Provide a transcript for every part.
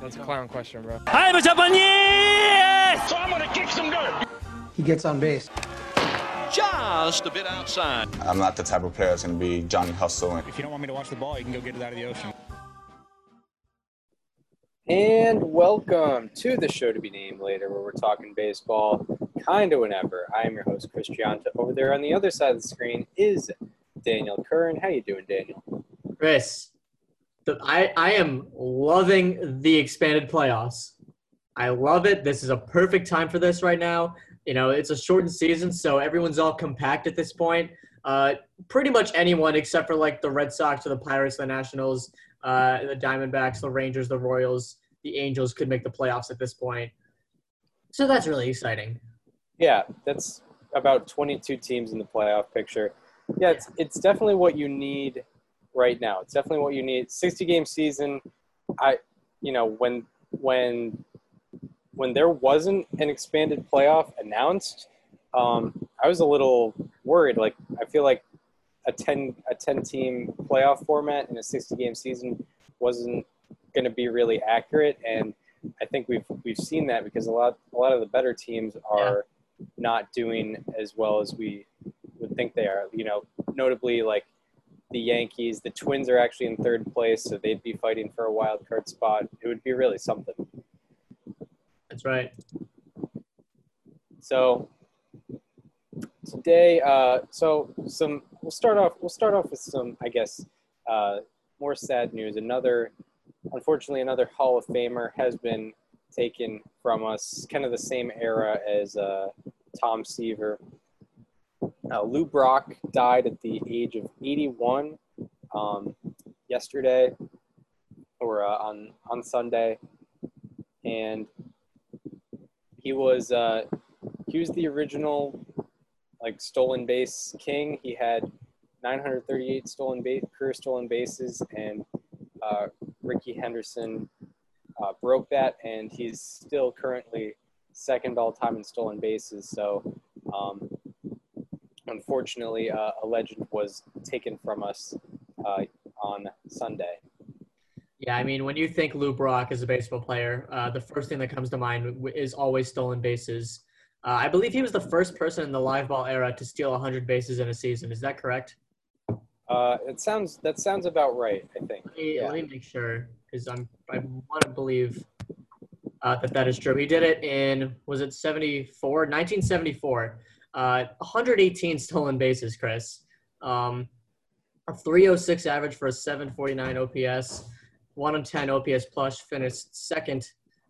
That's a clown question, bro. I'm Japanese! So I'm gonna kick some dirt. He gets on base. Just a bit outside. I'm not the type of player that's going to be Johnny Hustle. If you don't want me to watch the ball, you can go get it out of the ocean. And welcome to the show to be named later, where we're talking baseball kind of whenever. I am your host, Chris Gianta. Over there on the other side of the screen is Daniel Curran. How you doing, Daniel? Chris, the, I, I am loving the expanded playoffs. I love it. This is a perfect time for this right now. You know, it's a shortened season, so everyone's all compact at this point. Uh, pretty much anyone except for like the Red Sox or the Pirates, the Nationals, uh, the Diamondbacks, the Rangers, the Royals, the Angels could make the playoffs at this point. So that's really exciting. Yeah, that's about 22 teams in the playoff picture. Yeah, it's, it's definitely what you need right now. It's definitely what you need. 60 game season. I, you know, when when when there wasn't an expanded playoff announced, um, I was a little worried. Like I feel like a 10 a 10 team playoff format in a 60 game season wasn't going to be really accurate and I think we've we've seen that because a lot a lot of the better teams are yeah. not doing as well as we would think they are. You know, notably like the Yankees, the Twins are actually in third place, so they'd be fighting for a wild card spot. It would be really something. That's right. So today, uh, so some we'll start off. We'll start off with some, I guess, uh, more sad news. Another, unfortunately, another Hall of Famer has been taken from us. Kind of the same era as uh, Tom Seaver. Uh, Lou Brock died at the age of 81 um, yesterday, or uh, on on Sunday, and he was uh, he was the original like stolen base king. He had 938 stolen base career stolen bases, and uh, Rickey Henderson uh, broke that, and he's still currently second all time in stolen bases. So, um, unfortunately, uh, a legend was taken from us uh, on Sunday. Yeah, I mean, when you think Lou Brock as a baseball player, uh, the first thing that comes to mind is always stolen bases. Uh, I believe he was the first person in the live ball era to steal 100 bases in a season. Is that correct? Uh, it sounds that sounds about right. I think. Let me, yeah. let me make sure because I'm I want to believe uh, that that is true. He did it in was it 74, 1974. Uh, 118 stolen bases, Chris. Um, a 306 average for a 749 OPS. 1 in 10 OPS plus, finished second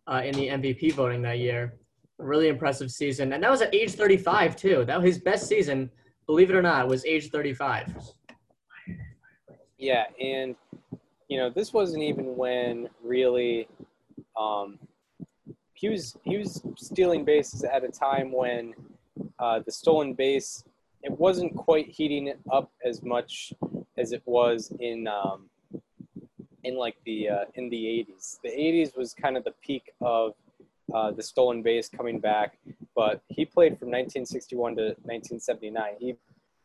uh, in the MVP voting that year. Really impressive season. And that was at age 35, too. That was his best season, believe it or not, was age 35. Yeah, and, you know, this wasn't even when really um, he was he was stealing bases at a time when uh, the stolen base it wasn't quite heating it up as much as it was in um, in like the uh, in the 80s. The 80s was kind of the peak of uh, the stolen base coming back, but he played from 1961 to 1979. He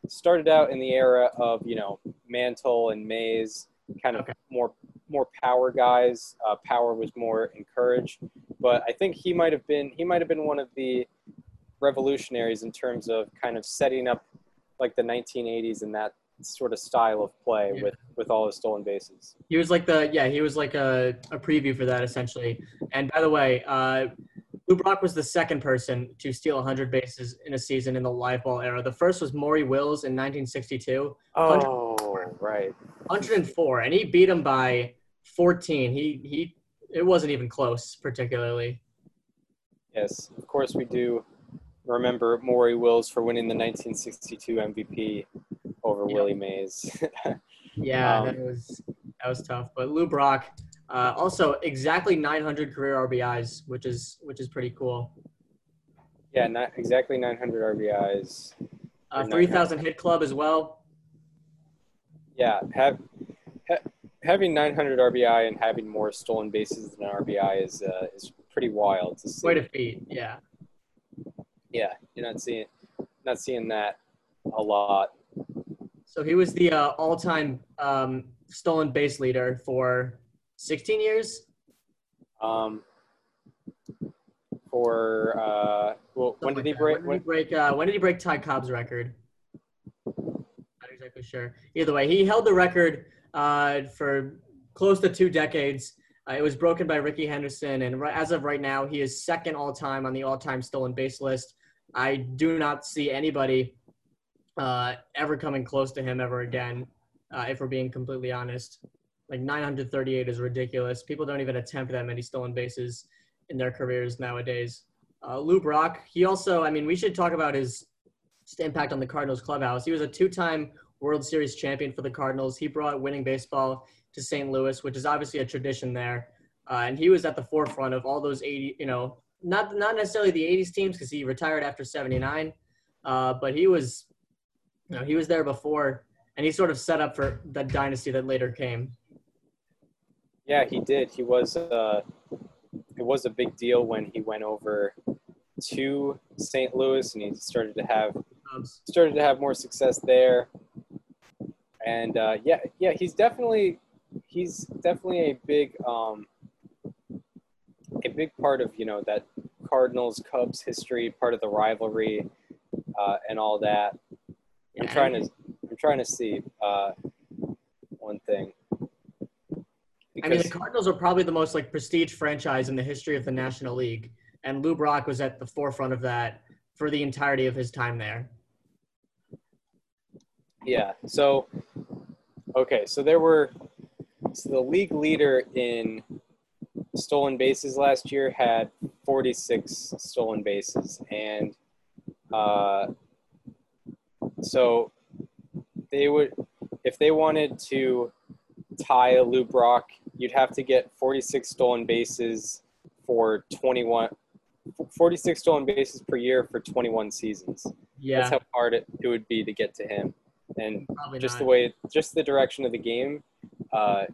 started out in the era of you know Mantle and Mays, kind of okay. more more power guys. Uh, power was more encouraged, but I think he might have been he might have been one of the revolutionaries in terms of kind of setting up like the 1980s and that sort of style of play yeah. with with all his stolen bases. He was like the yeah he was like a, a preview for that essentially. And by the way, uh, Lou Brock was the second person to steal 100 bases in a season in the live ball era. The first was Maury Wills in 1962. Oh, right. 104, and he beat him by 14. He he it wasn't even close, particularly. Yes, of course we do remember Maury Wills for winning the 1962 MVP over yeah. Willie Mays. yeah, um, that was that was tough. But Lou Brock, uh, also exactly 900 career RBIs, which is which is pretty cool. Yeah, not exactly 900 RBIs. Uh, 3,000 hit club as well. Yeah, have, ha, having 900 RBI and having more stolen bases than RBI is uh, is pretty wild to see. Quite a feat, yeah. Yeah, you're not seeing not seeing that a lot so he was the uh, all-time um, stolen base leader for 16 years. Um, for uh, well, when did he break? When did he break? Uh, when did he break Ty Cobb's record? Not exactly sure. Either way, he held the record uh, for close to two decades. Uh, it was broken by Rickey Henderson, and right, as of right now, he is second all time on the all-time stolen base list. I do not see anybody uh, ever coming close to him ever again. Uh, if we're being completely honest, like 938 is ridiculous. People don't even attempt that many stolen bases in their careers nowadays. Uh, Lou Brock, he also, I mean, we should talk about his impact on the Cardinals clubhouse. He was a two-time World Series champion for the Cardinals. He brought winning baseball to St. Louis, which is obviously a tradition there. Uh, and he was at the forefront of all those 80, you know, not not necessarily the 80s teams because he retired after 79, uh, but he was, you know, he was there before, and he sort of set up for that dynasty that later came. Yeah, he did. He was. Uh, it was a big deal when he went over to St. Louis and he started to have started to have more success there. And uh, yeah, yeah, he's definitely he's definitely a big um, a big part of you know that Cardinals Cubs history, part of the rivalry, uh, and all that. I'm trying to I'm trying to see uh, one thing. I mean, the Cardinals are probably the most like prestige franchise in the history of the National League, and Lou Brock was at the forefront of that for the entirety of his time there. Yeah. So, okay. So there were so the league leader in stolen bases last year had 46 stolen bases, and uh, so they would, if they wanted to tie Lou Brock, you'd have to get 46 stolen bases for 21. 46 stolen bases per year for 21 seasons. Yeah, That's how hard it, it would be to get to him. And probably just not. the way, just the direction of the game, uh,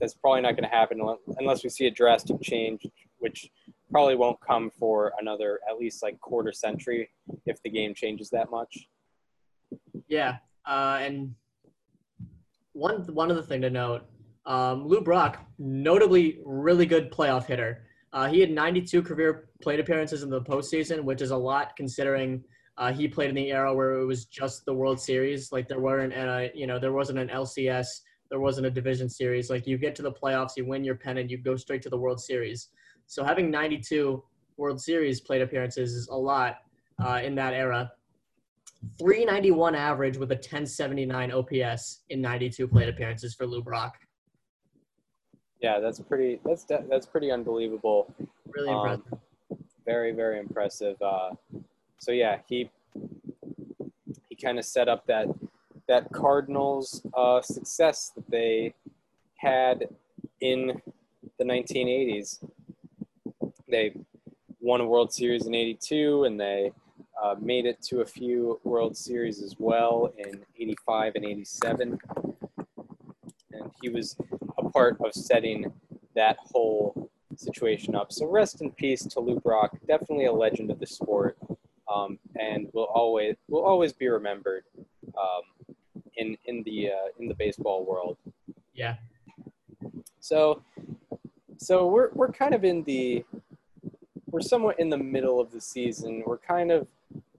that's probably not going to happen unless we see a drastic change, which probably won't come for another at least like quarter century if the game changes that much. Yeah, uh, and one one other thing to note: um, Lou Brock, notably really good playoff hitter. Uh, he had 92 career plate appearances in the postseason, which is a lot considering uh, he played in the era where it was just the World Series. Like there weren't, uh, you know, there wasn't an LCS, there wasn't a division series. Like you get to the playoffs, you win your pennant, you go straight to the World Series. So having 92 World Series plate appearances is a lot uh, in that era. 391 average with a 1079 OPS in 92 plate appearances for Lou Brock. Yeah, that's pretty. That's de- that's pretty unbelievable. Really Um, impressive. very very impressive. Uh, so yeah, he he kind of set up that that Cardinals uh, success that they had in the 1980s. They won a World Series in '82, and they uh, made it to a few World Series as well in '85 and '87. And he was a part of setting that whole situation up. So rest in peace to Lou Brock, definitely a legend of the sport, um, and will always will always be remembered um, in in the uh, in the baseball world. Yeah. So so we're we're kind of in the we're somewhat in the middle of the season. We're kind of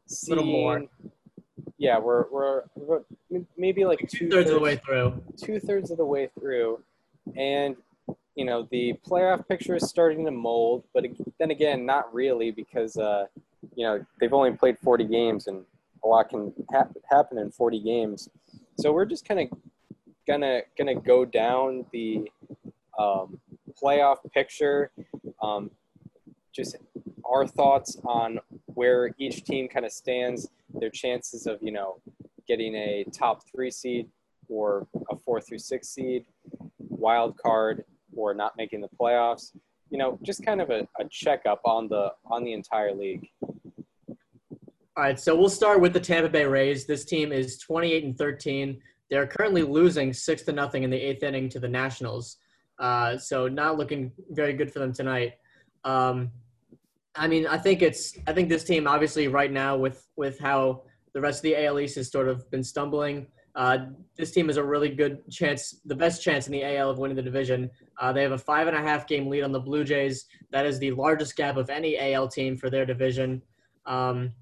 seeing. Little more. Yeah, we're we're, we're maybe like Two thirds of the way through. two thirds of the way through, and you know the playoff picture is starting to mold. But then again, not really because uh, you know they've only played 40 games, and a lot can hap- happen in 40 games. So we're just kind of gonna gonna go down the um, playoff picture. Um, just our thoughts on where each team kind of stands, their chances of you know getting a top three seed or a four through six seed, wild card, or not making the playoffs. You know, just kind of a, a checkup on the on the entire league. All right, so we'll start with the Tampa Bay Rays. This team is 28 and 13. They're currently losing six to nothing in the eighth inning to the Nationals. Uh, so not looking very good for them tonight. Um, I mean, I think it's I think this team obviously right now with with how the rest of the AL East has sort of been stumbling. Uh, this team has a really good chance, the best chance in the AL of winning the division. Uh, they have a five and a half game lead on the Blue Jays. That is the largest gap of any AL team for their division. Um,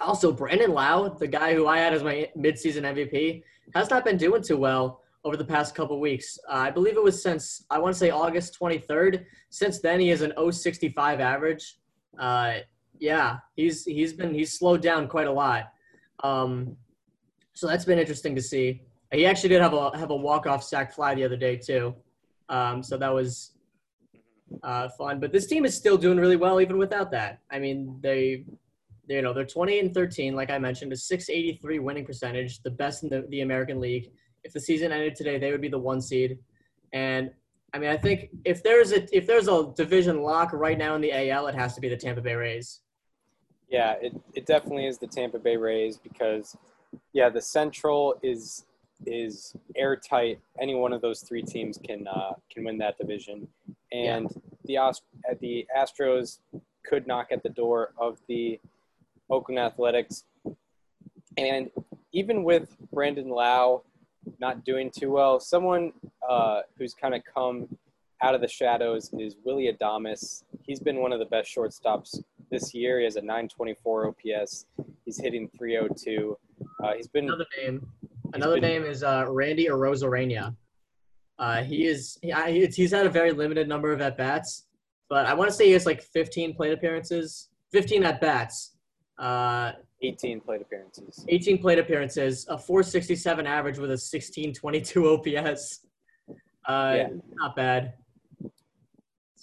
also, Brandon Lowe, the guy who I had as my midseason MVP, has not been doing too well over the past couple weeks. Uh, I believe it was since I want to say August 23rd. Since then, he has an 065 average. Uh, yeah, he's he's been he's slowed down quite a lot. Um, so that's been interesting to see. He actually did have a have a walk off sack fly the other day too. Um, so that was uh, fun. But this team is still doing really well even without that. I mean, they you know they're 28 and 13 like i mentioned a 683 winning percentage the best in the, the american league. If the season ended today they would be the one seed. And i mean i think if there's a if there's a division lock right now in the al it has to be the tampa bay rays. Yeah, it, it definitely is the Tampa Bay Rays because, yeah, the Central is is airtight. Any one of those three teams can uh, can win that division, and the Ast- the Astros could knock at the door of the Oakland Athletics, and even with Brandon Lowe not doing too well, someone uh, who's kind of come out of the shadows is Willy Adames. He's been one of the best shortstops this year. He has a 924 OPS. He's hitting 302. Uh, he's been another name another been- name is uh, randy Arozarena. uh, he is he, I- he's he's had a very limited number of at bats but i want to say he has like 15 plate appearances 15 at bats uh, 18 plate appearances. 18 plate appearances, a 467 average with a 1622 OPS. Uh, Yeah. Not bad.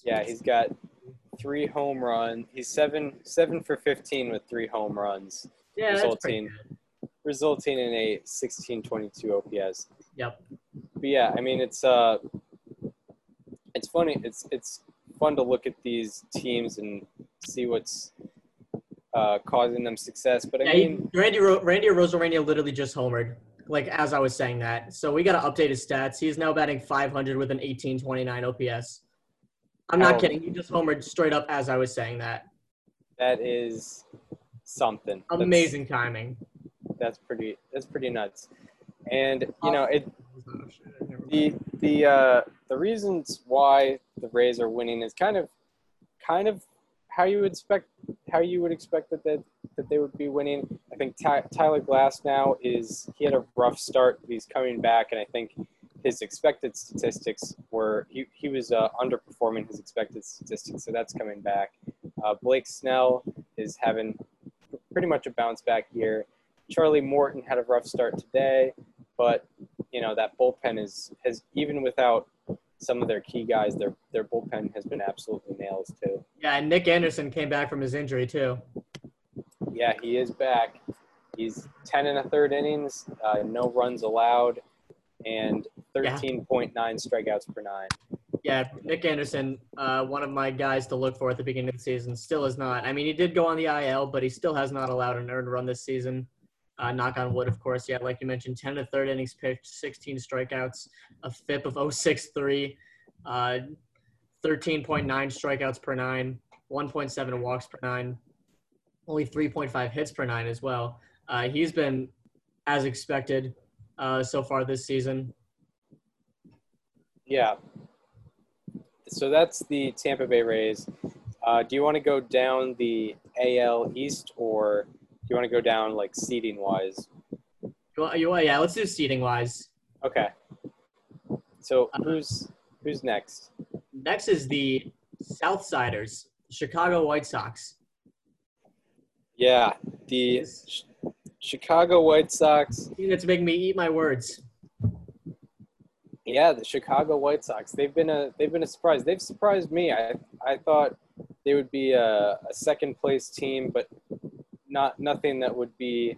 Yeah, he's got three home runs. He's seven seven for 15 with three home runs, Yeah, resulting resulting in a 1622 OPS. Yep. But yeah, I mean it's uh it's funny. It's it's fun to look at these teams and see what's uh, causing them success. But I Yeah, he, mean, Randy Ro- Randy Arozarena literally just homered. Like as I was saying that, so we got to update his stats. He's now batting 500 with an 1829 OPS. I'm not Oh. kidding. He just homered straight up as I was saying that. that is something That's- Amazing timing. That's, pretty. That's pretty nuts. And you know, it the the uh, the reasons why the Rays are winning is kind of kind of how you would expect how you would expect that they, that they would be winning. I think Ty, Tyler Glasnow is he had a rough start, but he's coming back, and I think his expected statistics were he, he was uh, underperforming his expected statistics, so that's coming back. Uh, Blake Snell is having pretty much a bounce back year. Charlie Morton had a rough start today, but you know that bullpen is has even without some of their key guys, their their bullpen has been absolutely nails too. Yeah, and Nick Anderson came back from his injury too. Yeah, he is back. He's ten and a third innings, uh, no runs allowed, and thirteen point nine strikeouts per nine. Yeah, Nick Anderson, uh, one of my guys to look for at the beginning of the season, still is not. I mean, he did go on the IL, but he still has not allowed an earned run this season. Uh, knock on wood, of course. Yeah, like you mentioned, 10 to third innings pitched, 16 strikeouts, a FIP of 063, uh, 13.9 strikeouts per nine, 1.7 walks per nine, only 3.5 hits per nine as well. Uh, he's been as expected uh, so far this season. Yeah. So that's the Tampa Bay Rays. Uh, do you want to go down the AL East or you want to go down like seeding wise? You yeah, let's do seating wise. Okay. So uh-huh. who's who's next? Next is the Southsiders, Chicago White Sox. Yeah, the Ch- Chicago White Sox. That's making me eat my words. Yeah, the Chicago White Sox. They've been a they've been a surprise. They've surprised me. I I thought they would be a, a second place team, but not nothing that would be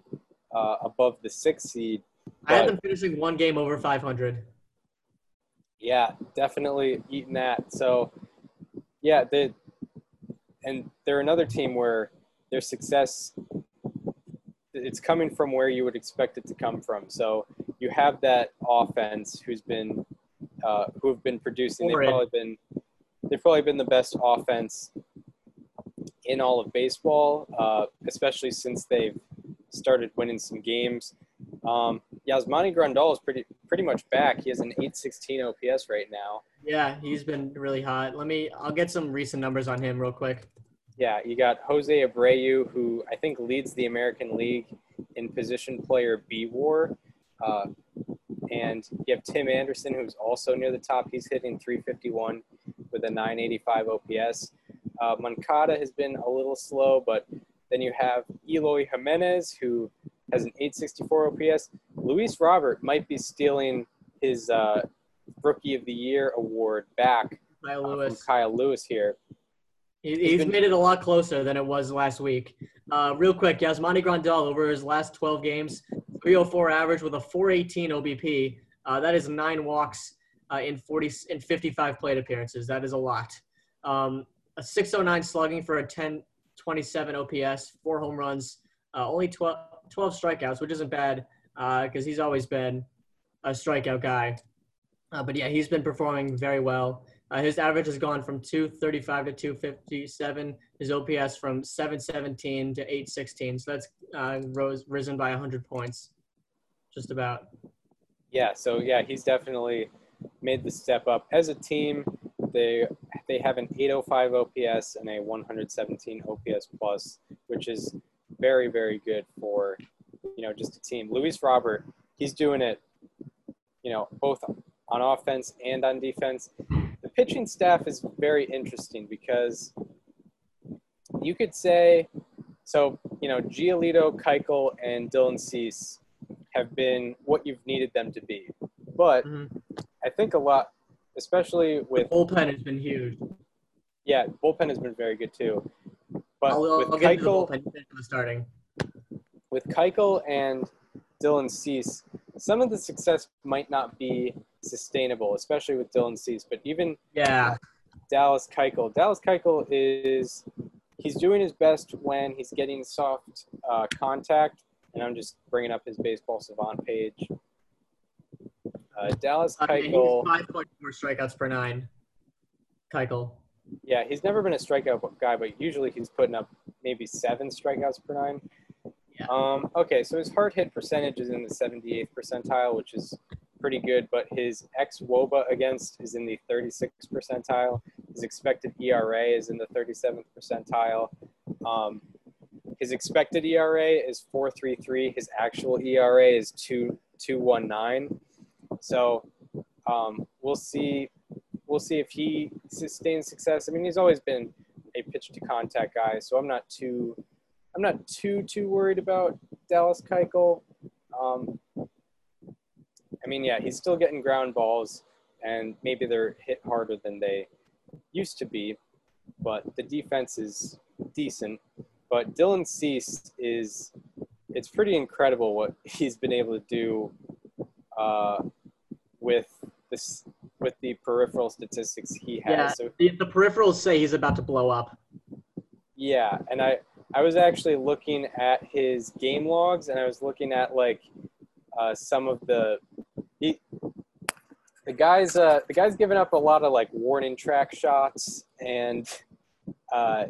uh, above the sixth seed. I had them finishing one game over 500. Yeah, definitely eating that. So, yeah, they and they're another team where their success it's coming from where you would expect it to come from. So you have that offense who's been uh, who have been producing. They've probably been they've probably been the best offense in all of baseball, uh, especially since they've started winning some games. Um, Yasmani Grandal is pretty pretty much back. He has an 816 OPS right now. Yeah, he's been really hot. Let me. I'll get some recent numbers on him real quick. Yeah, you got Jose Abreu, who I think leads the American League in position player B WAR. Uh, and you have Tim Anderson, who's also near the top. He's hitting 351 with a 985 OPS. Uh, Moncada has been a little slow, but then you have Eloy Jimenez, who has an 864 OPS. Luis Robert might be stealing his uh, Rookie of the Year award back Kyle uh, Lewis. from Kyle Lewis here. He, he's been- made it a lot closer than it was last week. Uh, real quick, Yasmani Grandal over his last 12 games, 304 average with a 418 OBP. Uh, that is nine walks uh, in 40 in 55 plate appearances. That is a lot. Um, a 609 slugging for a 1027 OPS, four home runs, uh, only 12, 12 strikeouts, which isn't bad because he's always been a strikeout guy. Uh, but yeah, he's been performing very well. Uh, his average has gone from 235 to 257. His OPS from 717 to 816. So that's uh, rose, risen by 100 points, just about. Yeah, so yeah, he's definitely made the step up. As a team, they they have an 805 OPS and a 117 OPS plus, which is very very good for you know just a team. Luis Robert, he's doing it, you know, both on offense and on defense. The pitching staff is very interesting because you could say so. You know, Giolito, Keuchel, and Dylan Cease have been what you've needed them to be. But Mhm. I think a lot, especially with Bullpen has been huge. yeah, bullpen has been very good too. But I'll, with I'll the Keuchel, bullpen the starting. with Keuchel and Dylan Cease, some of the success might not be sustainable, especially with Dylan Cease. But even Yeah, Dallas Keuchel, Dallas Keuchel is he's doing his best when he's getting soft uh, contact. And I'm just bringing up his baseball savant page. Uh, Dallas uh, he's 5.4 strikeouts per nine. Keuchel. Yeah, he's never been a strikeout guy, but usually he's putting up maybe seven strikeouts per nine. Yeah. Um, okay, so his hard hit percentage is in the 78th percentile, which is pretty good, but his ex WOBA against is in the 36th percentile. His expected ERA is in the 37th percentile. Um, his expected ERA is 4.33. His actual ERA is 2 2.19. So um, we'll see we'll see if he sustains success. I mean, he's always been a pitch to contact guy, so I'm not too I'm not too too worried about Dallas Keuchel. Um, I mean, yeah, he's still getting ground balls, and maybe they're hit harder than they used to be, but the defense is decent. But Dylan Cease is it's pretty incredible what he's been able to do uh, with this with the peripheral statistics he has. Yeah, So the, the peripherals say he's about to blow up. yeah, and I I was actually looking at his game logs, and I was looking at like uh, some of the he, the guys uh, the guys giving up a lot of like warning track shots and uh,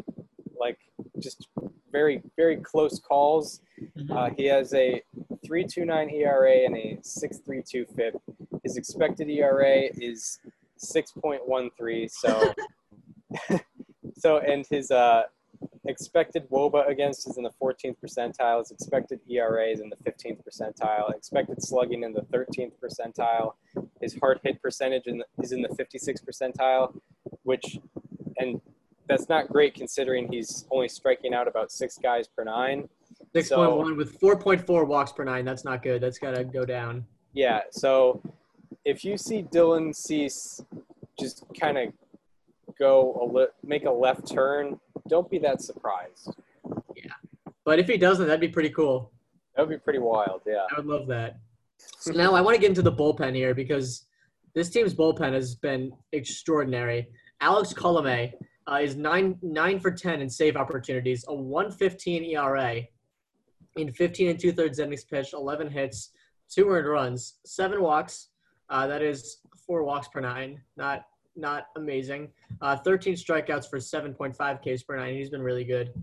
like just very very close calls. Uh, he has a 3.29 ERA and a 6.32 FIP. His expected ERA is 6.13. So, so and his uh, expected WOBA against is in the 14th percentile. His expected ERA is in the 15th percentile. Expected slugging in the 13th percentile. His hard hit percentage in the, is in the 56th percentile, which, and that's not great considering he's only striking out about six guys per nine. Six point one with four point four walks per nine. That's not good. That's got to go down. Yeah, so if you see Dylan Cease just kind of go a li- make a left turn, don't be that surprised. Yeah, but if he doesn't, that'd be pretty cool. That would be pretty wild. Yeah. I would love that. So now I want to get into the bullpen here because this team's bullpen has been extraordinary. Alex Colome uh, is nine nine for ten in save opportunities, a 115 ERA in 15 and two thirds innings pitched, 11 hits, two earned runs, seven walks. Uh, that is four walks per nine. Not not amazing. Uh, 13 strikeouts for 7.5 Ks per nine. He's been really good.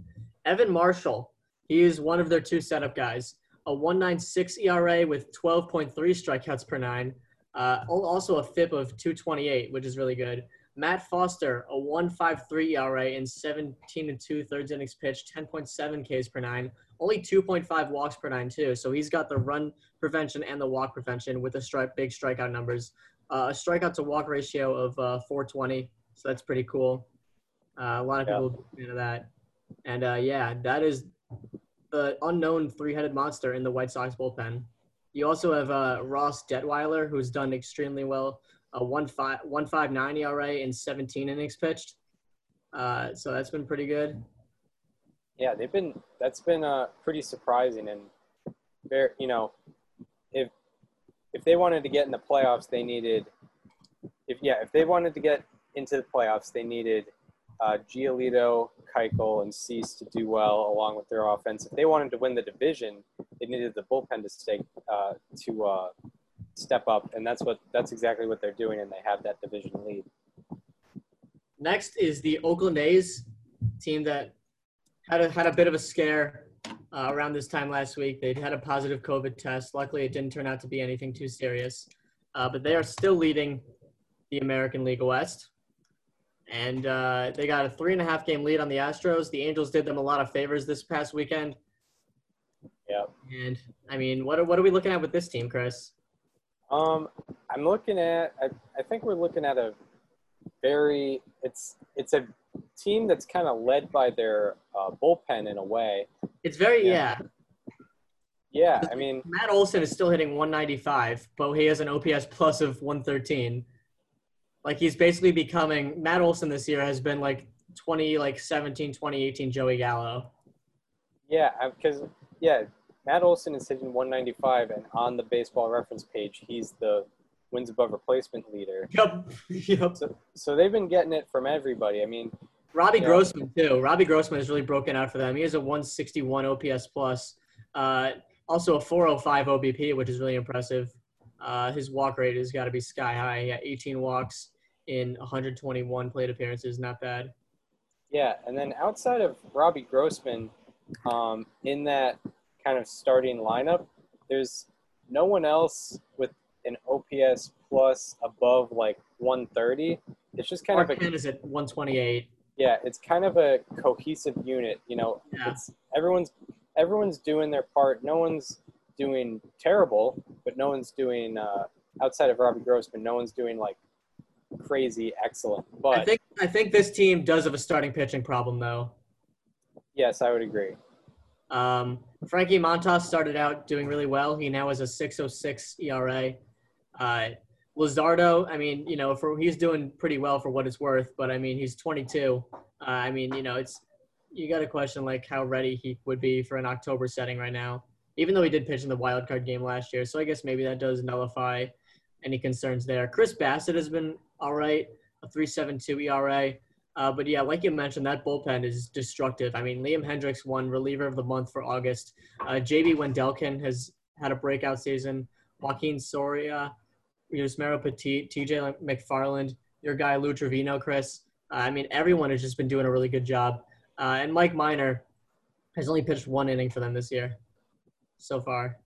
Evan Marshall, he is one of their two setup guys. a 196 ERA with 12.3 strikeouts per nine. Uh, also a FIP of 228, which is really good. Matt Foster, a 153 ERA in 17 and two thirds innings pitched, 10.7 Ks per nine, only 2.5 walks per nine too. So he's got the run prevention and the walk prevention with the strike big strikeout numbers. Uh, a strikeout to walk ratio of uh, 420, so that's pretty cool. Uh, a lot of Yeah. people into that, and uh, yeah, that is the unknown three-headed monster in the White Sox bullpen. You also have uh, Ross Detwiler, who's done extremely well, a one five one five nine ERA in 17 innings pitched. Uh, so that's been pretty good. Yeah, they've been. That's been uh, pretty surprising, and very. You know, if if they wanted to get in the playoffs, they needed. If yeah, if they wanted to get into the playoffs, they needed uh, Giolito, Keuchel, and Cease to do well along with their offense. If they wanted to win the division, they needed the bullpen to stay uh, to uh, step up, and that's what that's exactly what they're doing, and they have that division lead. Next is the Oakland A's team that had a, had a bit of a scare uh, around this time last week. They'd had a positive COVID test. Luckily, it didn't turn out to be anything too serious. Uh, but they are still leading the American League West. And uh, they got a three and a half game lead on the Astros. The Angels did them a lot of favors this past weekend. Yeah. And I mean, what are, what are we looking at with this team, Chris? Um, I'm looking at. I, I think we're looking at a very. It's it's a team that's kind of led by their uh, bullpen in a way. It's very, Yeah. yeah. I mean, Matt Olson is still hitting 195, but he has an OPS plus of 113. Like he's basically becoming Matt Olson this year has been like 20 like 17 2018 Joey Gallo. yeah, because yeah, Matt Olson is hitting 195, and on the Baseball Reference page, he's the wins above replacement leader. Yep. yep. So, so they've been getting it from everybody. I mean, Robbie Yeah. Grossman too. Robbie Grossman has really broken out for them. He has a 161 OPS plus. Uh, also a 405 OBP, which is really impressive. Uh, his walk rate has got to be sky high. He got 18 walks in 121 plate appearances. Not bad. Yeah, and then outside of Robbie Grossman, um, in that kind of starting lineup, there's no one else with an OPS plus above like 130. It's just kind Mark of a Penn is at 128. Yeah, it's kind of a cohesive unit. You know, Yeah. it's everyone's everyone's doing their part. No one's doing terrible, but no one's doing uh, outside of Robbie Grossman. No one's doing like crazy excellent. But I think I think this team does have a starting pitching problem though. yes, I would agree. Um, Frankie Montas started out doing really well. He now has a 6.06 ERA. Uh, Luzardo, I mean, you know, for he's doing pretty well for what it's worth, but I mean, he's 22. Uh, I mean, you know, it's you got to question like how ready he would be for an October setting right now. Even though he did pitch in the wild card game last year, so I guess maybe that does nullify any concerns there. Chris Bassitt has been all right, a 3.72 ERA. Uh, but yeah, like you mentioned, that bullpen is destructive. I mean, Liam Hendriks won reliever of the month for August. Uh, JB Wendelken has had a breakout season. Joaquin Soria, Yusmeiro Petit, TJ McFarland, your guy Lou Trivino, Chris. Uh, I mean, everyone has just been doing a really good job. Uh, and Mike Minor has only pitched one inning for them this year so far.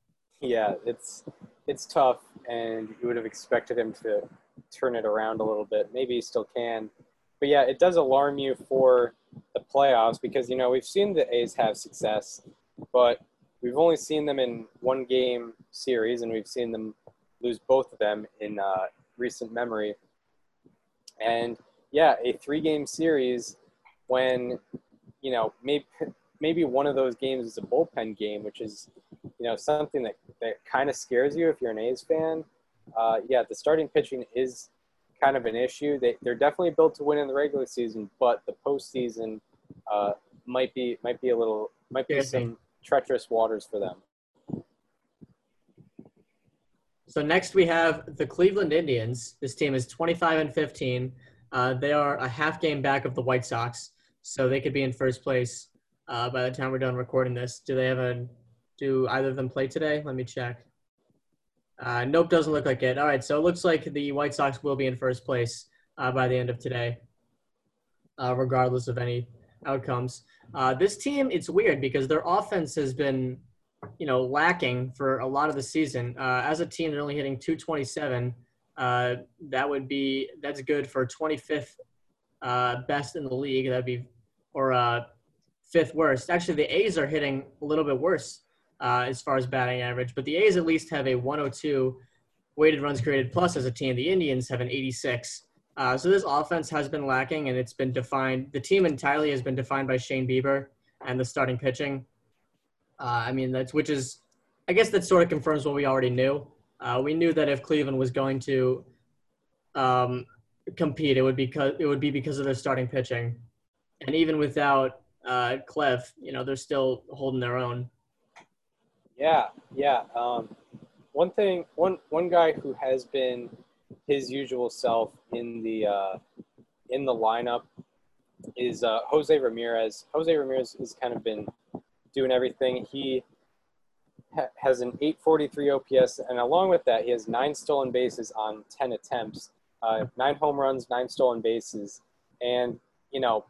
Yeah, it's it's tough, and you would have expected him to turn it around a little bit. Maybe he still can, but yeah, it does alarm you for the playoffs because you know we've seen the A's have success, but we've only seen them in one game series, and we've seen them lose both of them in uh, recent memory. And yeah, a three-game series when you know maybe maybe one of those games is a bullpen game, which is you know something that, that kind of scares you if you're an A's fan. Uh, yeah, the starting pitching is kind of an issue. They they're definitely built to win in the regular season, but the postseason uh, might be might be a little might be some treacherous waters for them. So next we have the Cleveland Indians. This team is 25 and 15. Uh, they are a half game back of the White Sox, so they could be in first place uh, by the time we're done recording this. Do they have a? Do either of them play today? Let me check. Uh, nope, doesn't look like it. All right, so it looks like the White Sox will be in first place uh, by the end of today, uh, regardless of any outcomes. Uh, this team, it's weird because their offense has been you know, lacking for a lot of the season. Uh, as a team, they're only hitting 227. Uh, that would be that's good for 25th uh, best in the league. That'd be or uh, fifth worst. Actually, the A's are hitting a little bit worse uh, as far as batting average, but the A's at least have a 102 weighted runs created plus as a team. The Indians have an 86. Uh, so this offense has been lacking, and it's been defined. The team entirely has been defined by Shane Bieber and the starting pitching. Uh, I mean, that's which is, I guess that sort of confirms what we already knew. Uh, we knew that if Cleveland was going to um, compete, it would be because it would be because of their starting pitching, and even without uh, you know, they're still holding their own. Yeah, yeah. Um, one thing, one one guy who has been his usual self in the uh, in the lineup is uh, Jose Ramirez. Jose Ramirez has kind of been doing everything. He ha- has an 843 OPS, and along with that, he has nine stolen bases on 10 attempts, uh, nine home runs, nine stolen bases, and you know,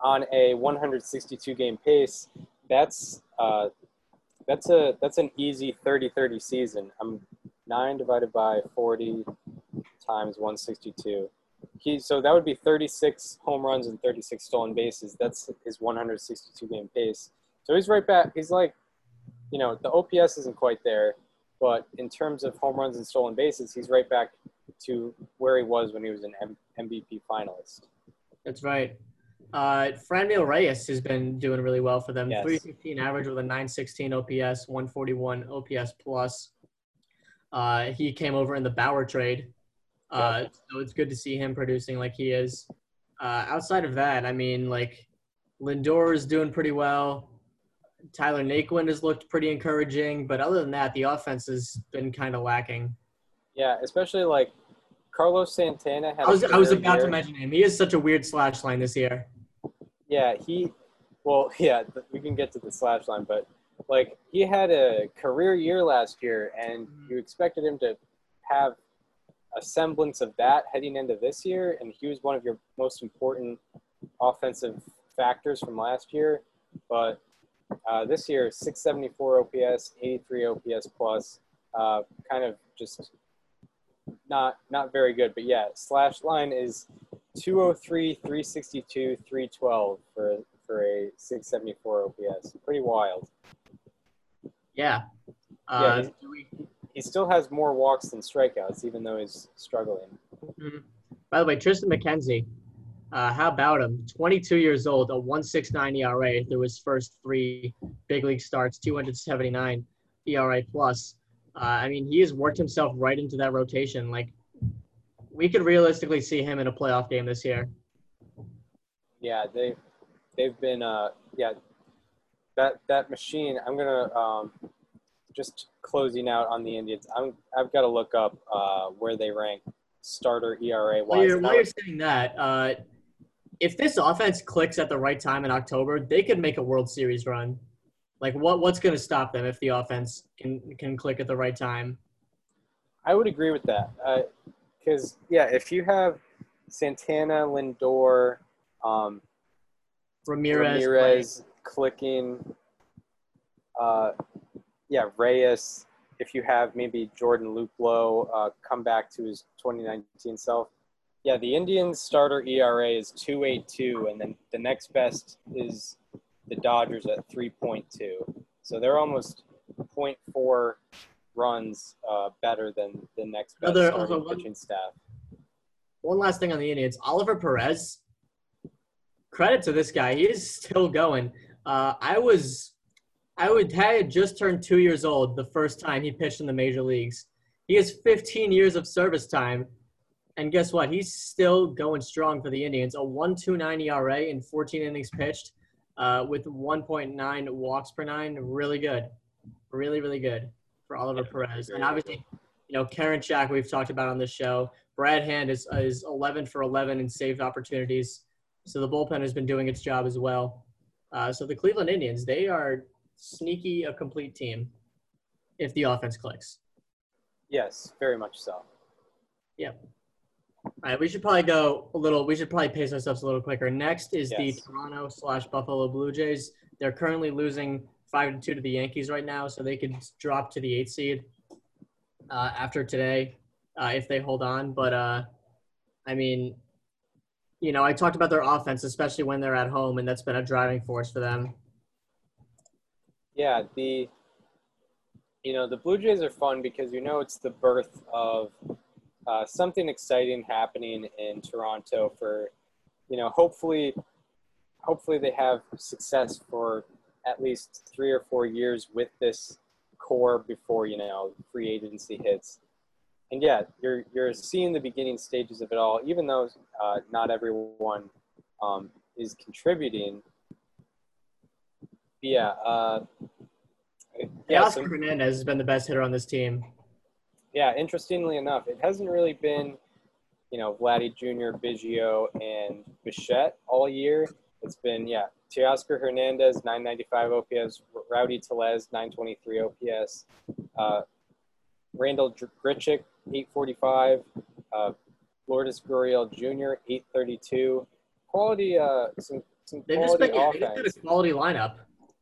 on a 162 game pace, that's uh, that's a that's an easy 30-30 season. I'm nine divided by 40 times 162. He so that would be 36 home runs and 36 stolen bases. That's his 162 game pace. So he's right back. He's like, you know, the OPS isn't quite there, but in terms of home runs and stolen bases, he's right back to where he was when he was an M- MVP finalist. That's right. Uh, Franmil Reyes has been doing really well for them. Yes. 315 average with a 916 OPS, 141 OPS plus. Uh, he came over in the Bauer trade. Uh, so it's good to see him producing like he is. Uh, outside of that, I mean, like Lindor is doing pretty well. Tyler Naquin has looked pretty encouraging, but other than that, the offense has been kind of lacking. Yeah, especially like Carlos Santana. Had I was a I was about to mention him. He is such a weird slash line this year. Yeah, he. Well, yeah, we can get to the slash line, but like he had a career year last year, and mm-hmm. you expected him to have a semblance of that heading into this year, and he was one of your most important offensive factors from last year. But uh, this year, 674 OPS, 83 OPS plus, uh, kind of just not not very good. But yeah, slash line is 203, 362, 312 for for a 674 OPS. Pretty wild. Yeah. Yeah, Uh, he's- He still has more walks than strikeouts, even though he's struggling. mhm. By the way, Triston McKenzie, uh, how about him? 22 years old, a 169 ERA through his first three big league starts, 279 ERA plus. Uh, I mean, he has worked himself right into that rotation. Like, we could realistically see him in a playoff game this year. Yeah, they they've been uh yeah that that machine. I'm gonna um just closing out on the Indians. I'm I've got to look up uh where they rank starter ERA While wise. you're, while you're saying that, uh, if this offense clicks at the right time in October, they could make a World Series run. Like, what what's going to stop them if the offense can can click at the right time? I would agree with that. Because, yeah, if you have Santana, Lindor, um, Ramirez, Ramirez clicking, uh, yeah, Reyes, if you have maybe Jordan Luplow uh, come back to his 2019 self. Yeah, the Indians starter ERA is 2.82, and then the next best is the Dodgers at 3.2. So they're almost 0.4 runs uh, better than the next best Another- starting one- pitching staff. One last thing on the Indians, Oliver Perez. Credit to this guy, he is still going. Uh, I was, I would I had just turned two years old the first time he pitched in the major leagues. He has 15 years of service time, and guess what? He's still going strong for the Indians. A 1.29 ERA in 14 innings pitched, uh, with 1.9 walks per nine. Really good, really really good for Oliver Perez. And obviously, you know, Karinchak we've talked about on this show. Brad Hand is is 11 for 11 in saved opportunities. So the bullpen has been doing its job as well. Uh, so the Cleveland Indians, they are sneaky a complete team if the offense clicks. Yes, very much so. All right, we should probably go a little. We should probably pace ourselves a little quicker. Next is Yes. the Toronto slash Buffalo Blue Jays. They're currently losing five to two to the Yankees right now, so they could drop to the eight seed uh, after today uh, if they hold on. But uh, I mean, you know, I talked about their offense, especially when they're at home, and that's been a driving force for them. Yeah, the you know the Blue Jays are fun because you know it's the birth of uh, something exciting happening in Toronto for you know hopefully hopefully they have success for at least three or four years with this core before you know free agency hits. And yeah, you're you're seeing the beginning stages of it all, even though uh, not everyone um, is contributing. Yeah, uh, Yeah, Oscar some- Hernandez has been the best hitter on this team. Yeah. Interestingly enough, it hasn't really been, you know, Vladdy Jr., Biggio, and Bichette all year. It's been yeah, Teoscar Hernandez, 995 OPS, Rowdy Tellez, 923 OPS, uh, Randall Grichuk, 845, uh, Lourdes Gurriel Jr., 832. Quality, uh, some some just quality been yeah, they've got offense. a quality lineup.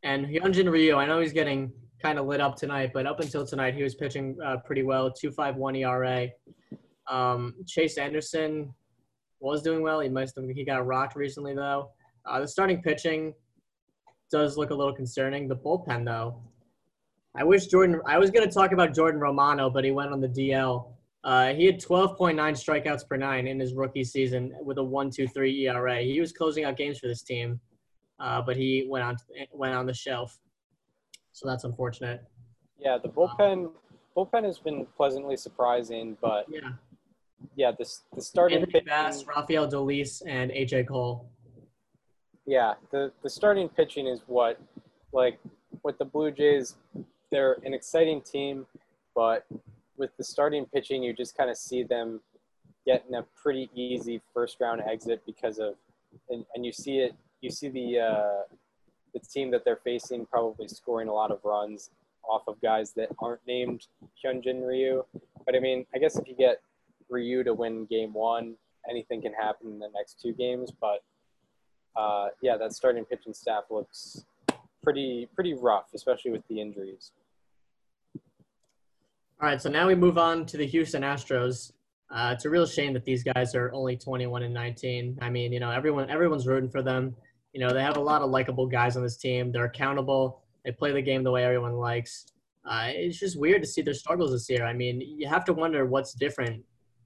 And Hyunjin Ryu, I know he's getting kind of lit up tonight, but up until tonight, he was pitching uh, pretty well, 2.51 ERA. Um, Chase Anderson was doing well. He must have, he got rocked recently though. Uh, the starting pitching does look a little concerning. The bullpen though, I wish Jordan. I was going to talk about Jordan Romano, but he went on the DL. Uh, he had 12.9 strikeouts per nine in his rookie season with a 1.23 ERA. He was closing out games for this team, uh, but he went on went on the shelf. So that's unfortunate. Yeah, the bullpen bullpen has been pleasantly surprising, but Yeah, yeah, this the starting Anthony pitching, Bass, Rafael Dolis, and AJ Cole. yeah, the the starting pitching is what like with the Blue Jays, they're an exciting team, but with the starting pitching, you just kind of see them getting a pretty easy first round exit because of and, and you see it you see the uh, the team that they're facing probably scoring a lot of runs off of guys that aren't named Hyunjin Ryu. But I mean, I guess if you get Ryu to win game one, anything can happen in the next two games. But uh, yeah, that starting pitching staff looks pretty pretty rough, especially with the injuries. All right, so now we move on to the Houston Astros. Uh, it's a real shame that these guys are only 21 and 19. I mean, you know, everyone everyone's rooting for them. You know, they have a lot of likable guys on this team. They're accountable. They play the game the way everyone likes. Uh, it's just weird to see their struggles this year. I mean, you have to wonder what's different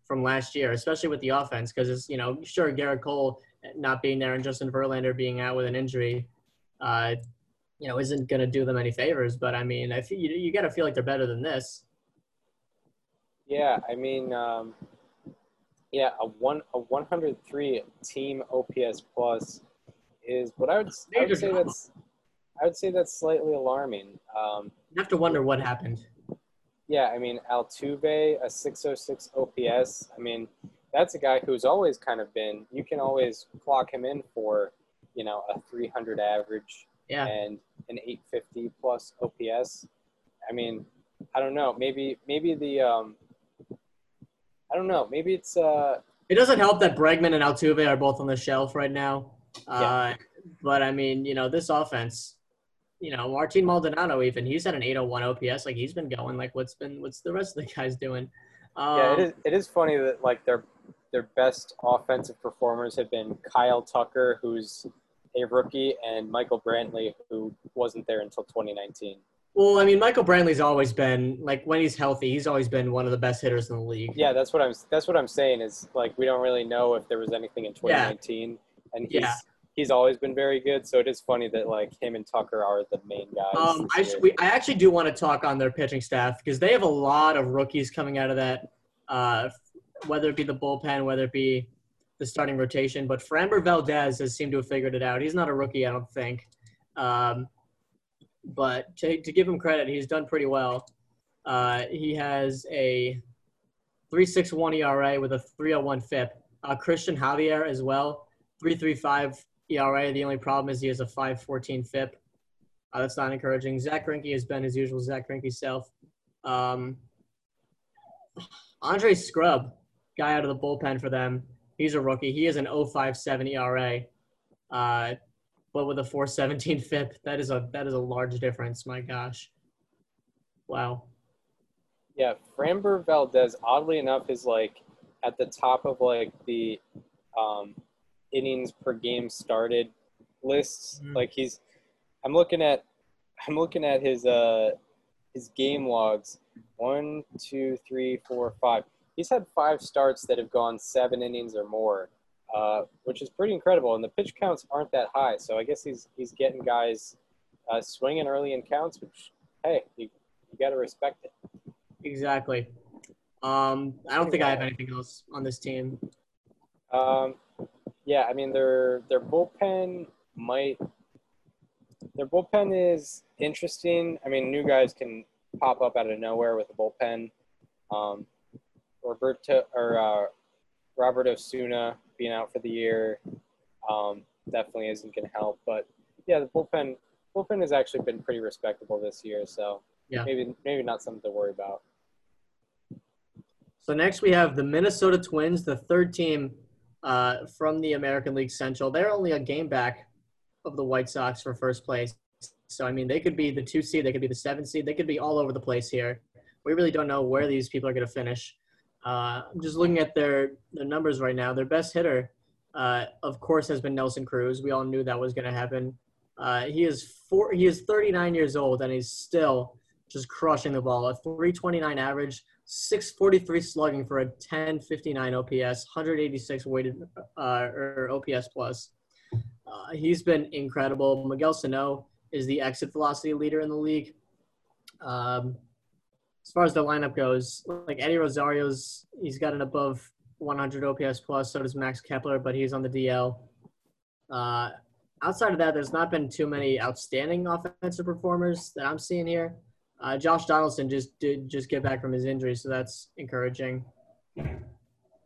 from last year, especially with the offense, because it's you know, sure, Gerrit Cole not being there and Justin Verlander being out with an injury, uh, you know, isn't going to do them any favors. But I mean, I feel you, you got to feel like they're better than this. Yeah, I mean, um, yeah, a one a 103 team OPS plus is what I would I would say that's I would say that's slightly alarming. Um, You have to wonder what happened. yeah, I mean Altuve a 606 OPS. I mean that's a guy who's always kind of been. You can always clock him in for you know a 300 average Yeah. and an 850 plus OPS. I mean, I don't know. Maybe maybe the um, I don't know. Maybe it's uh, It doesn't help that Bregman and Altuve are both on the shelf right now. Uh, But I mean, you know, this offense, you know, Martin Maldonado even he's at an 801 OPS. Like he's been going. Like what's been what's the rest of the guys doing? Um, yeah. It is it is funny that like their their best offensive performers have been Kyle Tucker, who's a rookie, and Michael Brantley, who wasn't there until 2019. Well, I mean, Michael Brantley's always been like when he's healthy, he's always been one of the best hitters in the league. Yeah, that's what I'm that's what I'm saying is like we don't really know if there was anything in 2019, and he's Yeah. He's always been very good. So it is funny that like him and Tucker are the main guys. Um, I, we, I actually do want to talk on their pitching staff because they have a lot of rookies coming out of that, uh, whether it be the bullpen, whether it be the starting rotation. But Framber Valdez has seemed to have figured it out. He's not a rookie, I don't think. Um, but to, to give him credit, he's done pretty well. Uh, he has a 3.61 ERA with a 3.01 FIP. Uh, Cristian Javier as well, 3.35 ERA. The only problem is he has a 5.14 FIP. Uh, that's not encouraging. Zach Greinke has been his usual Zach Greinke self. Um, Andre Scrubb, guy out of the bullpen for them. He's a rookie. He has an 0.57 ERA. Uh, but with a 417 FIP, that is a that is a large difference. My gosh. Wow. Yeah, Framber Valdez, oddly enough, is like at the top of like the um, innings per game started lists. Mhm. Like he's, I'm looking at, I'm looking at his uh his game logs. One, two, three, four, five. He's had five starts that have gone seven innings or more, uh, which is pretty incredible. And the pitch counts aren't that high, so I guess he's he's getting guys uh, swinging early in counts, which hey, you you got to respect it. Exactly. Um, I don't think I have anything else on this team. Um, yeah, I mean their their bullpen might their bullpen is interesting. I mean, new guys can pop up out of nowhere with a bullpen. Um, Roberto or uh, Robert Osuna being out for the year um, definitely isn't going to help. But yeah, the bullpen bullpen has actually been pretty respectable this year. So Yeah. maybe maybe not something to worry about. So next we have the Minnesota Twins, the third team uh, from the American League Central. They're only a game back of the White Sox for first place. So I mean, they could be the two seed, they could be the seven seed, they could be all over the place here. We really don't know where these people are going to finish. Uh, just looking at their their numbers right now. Their best hitter, uh, of course, has been Nelson Cruz. We all knew that was going to happen. Uh, he is four. He is 39 years old, and he's still just crushing the ball. A 329 average, 643 slugging for a 1059 OPS, 186 weighted uh, or OPS plus. Uh, he's been incredible. Miguel Sano is the exit velocity leader in the league. Um, as far as the lineup goes, like Eddie Rosario's, he's got an above 100 OPS plus. So does Max Kepler, but he's on the DL. Uh, outside of that, there's not been too many outstanding offensive performers that I'm seeing here. Uh, Josh Donaldson just did just get back from his injury, so that's encouraging.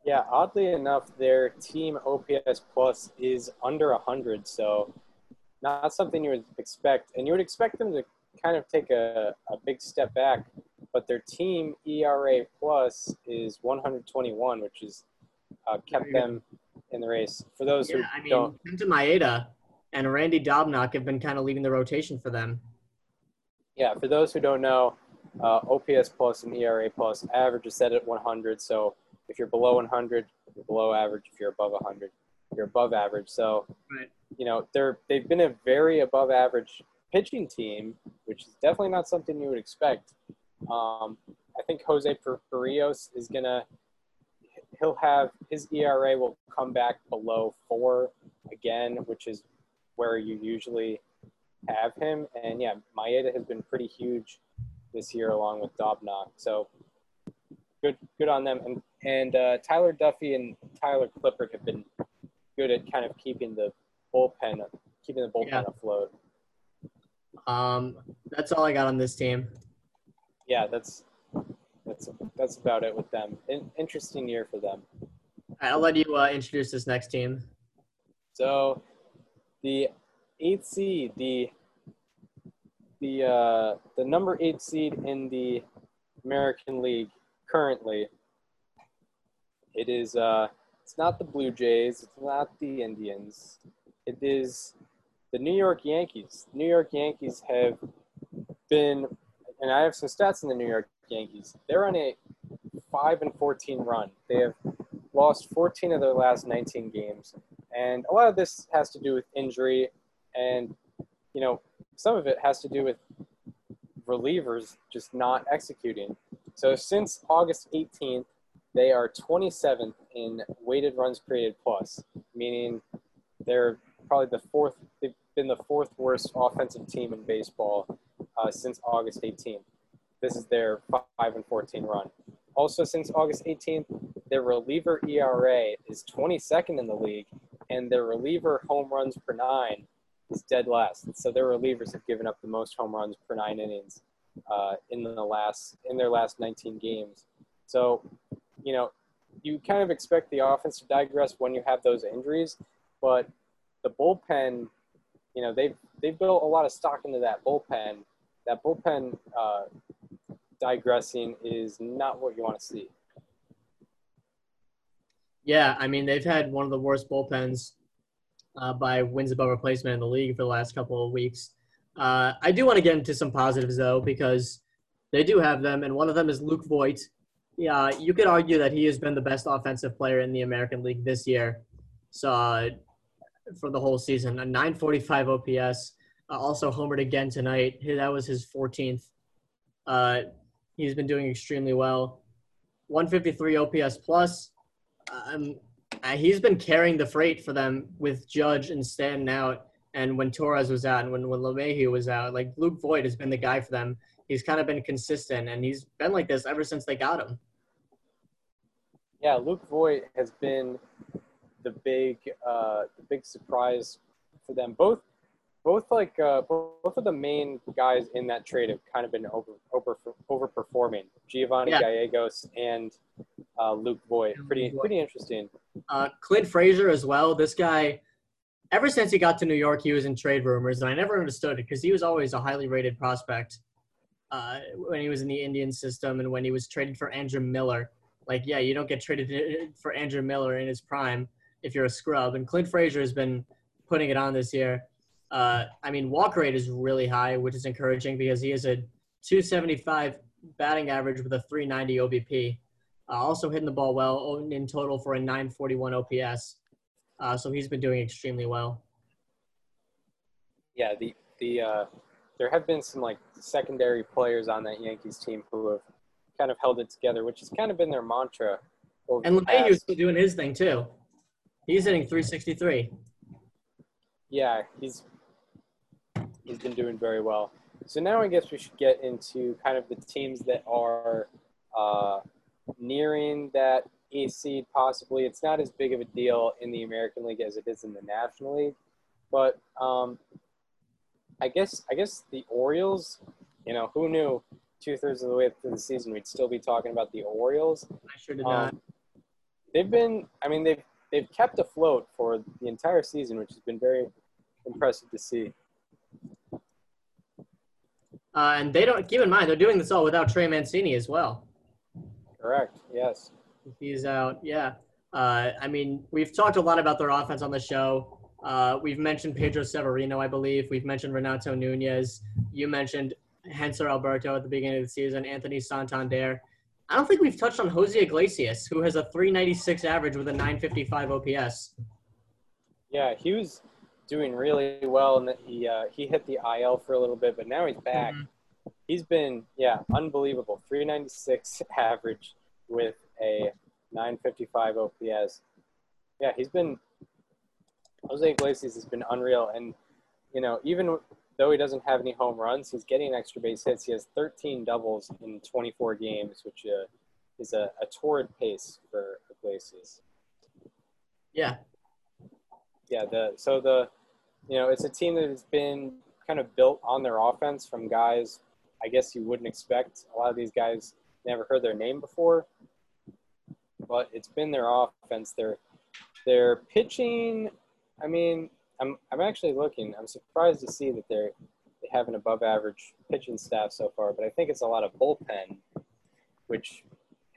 Yeah, oddly enough, their team OPS plus is under 100, so not something you would expect. And you would expect them to kind of take a, a big step back, but their team ERA plus is 121, which is uh, kept them in the race. For those Yeah, who I mean, don't, Kenta Maeda and Randy Dobnak have been kind of leading the rotation for them. Yeah, for those who don't know, uh, OPS plus and ERA plus average is set at 100. So if you're below 100, you're below average. If you're above 100, you're above average. So, Right. you know, they're they've been a very above average pitching team, which is definitely not something you would expect. Um, I think Jose Per- Berrios is gonna he'll have his ERA will come back below four again, which is where you usually have him. And yeah, Maeda has been pretty huge this year along with Dobnak. So good good on them. And and uh, Tyler Duffey and Tyler Clippard have been good at kind of keeping the bullpen keeping the bullpen Yeah. afloat. Um, that's all I got on this team. Yeah, that's that's that's about it with them. In, interesting year for them. Right, I'll let you uh, introduce this next team. So the eighth seed, the the uh, the number eight seed in the American League currently. It is uh, it's not the Blue Jays, it's not the Indians. It is the New York Yankees. New York Yankees have been, and I have some stats in the New York Yankees. They're on a five and fourteen run. They have lost 14 of their last 19 games. And a lot of this has to do with injury, and you know, some of it has to do with relievers just not executing. So since August 18th, they are 27th in weighted runs created plus, meaning they're probably the fourth. They've been the fourth worst offensive team in baseball uh, since August 18th. This is their five and 14 run. Also, since August 18th, their reliever ERA is 22nd in the league, and their reliever home runs per nine is dead last. So their relievers have given up the most home runs per nine innings uh, in the last in their last 19 games. So, you know, you kind of expect the offense to digress when you have those injuries, but the bullpen, you know, they've they've built a lot of stock into that bullpen. That bullpen uh, digressing is not what you want to see. Yeah, I mean they've had one of the worst bullpens uh, by wins above replacement in the league for the last couple of weeks. Uh, I do want to get into some positives though because they do have them, and one of them is Luke Voit. Yeah, you could argue that he has been the best offensive player in the American League this year. So uh, for the whole season, a 945 OPS. Uh, also homered again tonight. That was his 14th. Uh, he's been doing extremely well. 153 OPS plus. Um, he's been carrying the freight for them with Judge and Stanton out, and when Torres was out, and when when LeMahieu was out. Like Luke Voit has been the guy for them. He's kind of been consistent, and he's been like this ever since they got him. Yeah, Luke Voit has been the big uh, the big surprise for them. Both both like uh, both of the main guys in that trade have kind of been over over overperforming. Giovanni Yeah. Gallegos and uh, Luke Voit. Pretty pretty interesting. Uh, Clint Frazier as well. This guy, ever since he got to New York, he was in trade rumors, and I never understood it because he was always a highly rated prospect uh, when he was in the Indian system and when he was traded for Andrew Miller. Like, yeah, you don't get traded for Andrew Miller in his prime if you're a scrub. And Clint Frazier has been putting it on this year. Uh, I mean, walk rate is really high, which is encouraging because he has a 275 batting average with a 390 OBP. Uh, also hitting the ball well in total for a 941 OPS. Uh, so he's been doing extremely well. Yeah, the the uh, there have been some like secondary players on that Yankees team who have kind of held it together, which has kind of been their mantra. Over And the LeMahieu's still doing his thing too. He's hitting 363. Yeah, he's he's been doing very well. So now I guess we should get into kind of the teams that are uh, nearing that A seed possibly. It's not as big of a deal in the American League as it is in the National League, but um, I guess I guess the Orioles. You know, who knew two thirds of the way through the season we'd still be talking about the Orioles. I sure did not. Um, they've been, I mean, they've they've kept afloat for the entire season, which has been very impressive to see. Uh, and they don't keep in mind they're doing this all without Trey Mancini as well. Correct. Yes. He's out. Yeah. Uh, I mean, we've talked a lot about their offense on the show. Uh, we've mentioned Pedro Severino, I believe. We've mentioned Renato Nunez. You mentioned Hanser Alberto at the beginning of the season, Anthony Santander. I don't think we've touched on Jose Iglesias, who has a 396 average with a 955 OPS. Yeah, he was doing really well, and he uh, he hit the IL for a little bit, but now he's back. Mhm. He's been yeah unbelievable. 396 average with a 955 OPS. Yeah, he's been Jose Iglesias has been unreal, and you know even though he doesn't have any home runs, he's getting extra base hits. He has 13 doubles in 24 games, which uh, is a, a torrid pace for Iglesias. Yeah. Yeah, the so the you know it's a team that has been kind of built on their offense from guys I guess you wouldn't expect. A lot of these guys never heard their name before, but it's been their offense. Their their pitching. I mean, I'm I'm actually looking. I'm surprised to see that they're they have an above average pitching staff so far, but I think it's a lot of bullpen, which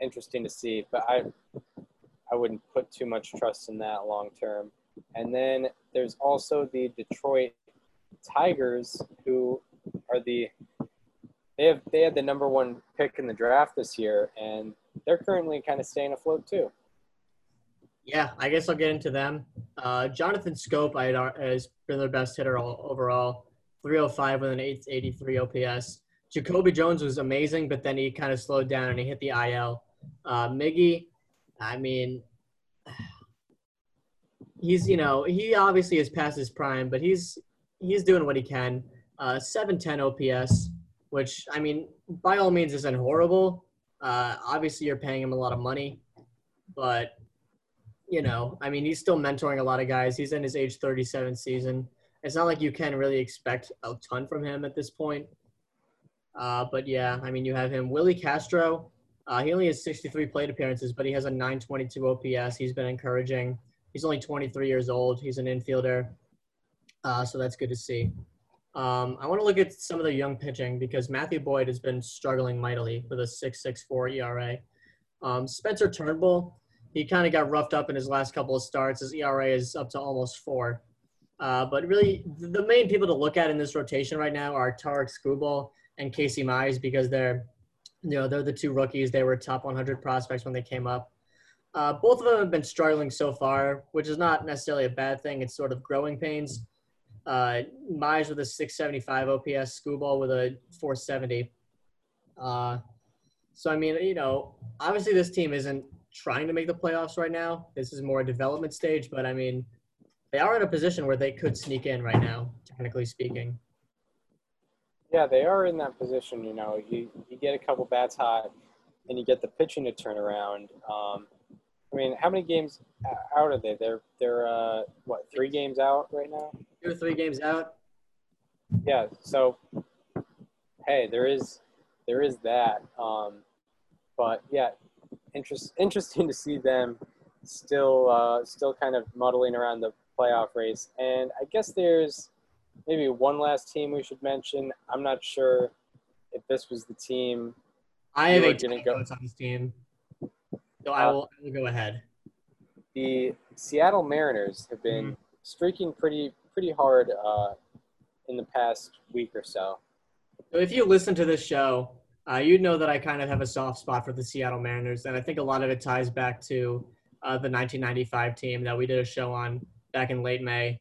interesting to see. But I I wouldn't put too much trust in that long term. And then there's also the Detroit Tigers, who are the they have they had the number one pick in the draft this year, and they're currently kind of staying afloat too. Yeah, I guess I'll get into them. Uh, Jonathan Schoop I had, ar- has been their best hitter all, overall, 305 with an 883 OPS. Jacoby Jones was amazing, but then he kind of slowed down and he hit the IL. Uh, Miggy, I mean, he's you know he obviously is past his prime, but he's he's doing what he can. Uh, 710 OPS, which I mean by all means isn't horrible. Uh, obviously, you're paying him a lot of money, but you know, I mean, he's still mentoring a lot of guys. He's in his age 37 season. It's not like you can really expect a ton from him at this point. Uh, but yeah, I mean, you have him. Willi Castro, uh, he only has 63 plate appearances, but he has a 922 OPS. He's been encouraging. He's only 23 years old. He's an infielder. Uh, so that's good to see. Um, I want to look at some of the young pitching because Matthew Boyd has been struggling mightily with a 6.64 ERA. Um, Spencer Turnbull, he kind of got roughed up in his last couple of starts. His ERA is up to almost four. Uh, but really, the main people to look at in this rotation right now are Tarik Skubal and Casey Mize because they're, you know, they're the two rookies. They were top 100 prospects when they came up. Uh, both of them have been struggling so far, which is not necessarily a bad thing. It's sort of growing pains. Uh, Mize with a 675 OPS, Skubal with a 470. Uh, so I mean, you know, obviously this team isn't trying to make the playoffs right now. This is more a development stage, but I mean, they are in a position where they could sneak in right now, technically speaking. Yeah, they are in that position. You know, you you get a couple bats hot, and you get the pitching to turn around. Um, I mean, how many games out are they? They're they're uh, what three games out right now? Two or three games out. Yeah. So, hey, there is there is that. Um, but yeah, interest interesting to see them still uh, still kind of muddling around the playoff race. And I guess there's maybe one last team we should mention. I'm not sure if this was the team. I have You are 18 gonna go- on this team, so I will, I will go ahead. The Seattle Mariners have been streaking pretty pretty hard uh, in the past week or so. So if you listen to this show, uh, you'd know that I kind of have a soft spot for the Seattle Mariners, and I think a lot of it ties back to uh, the 1995 team that we did a show on back in late May.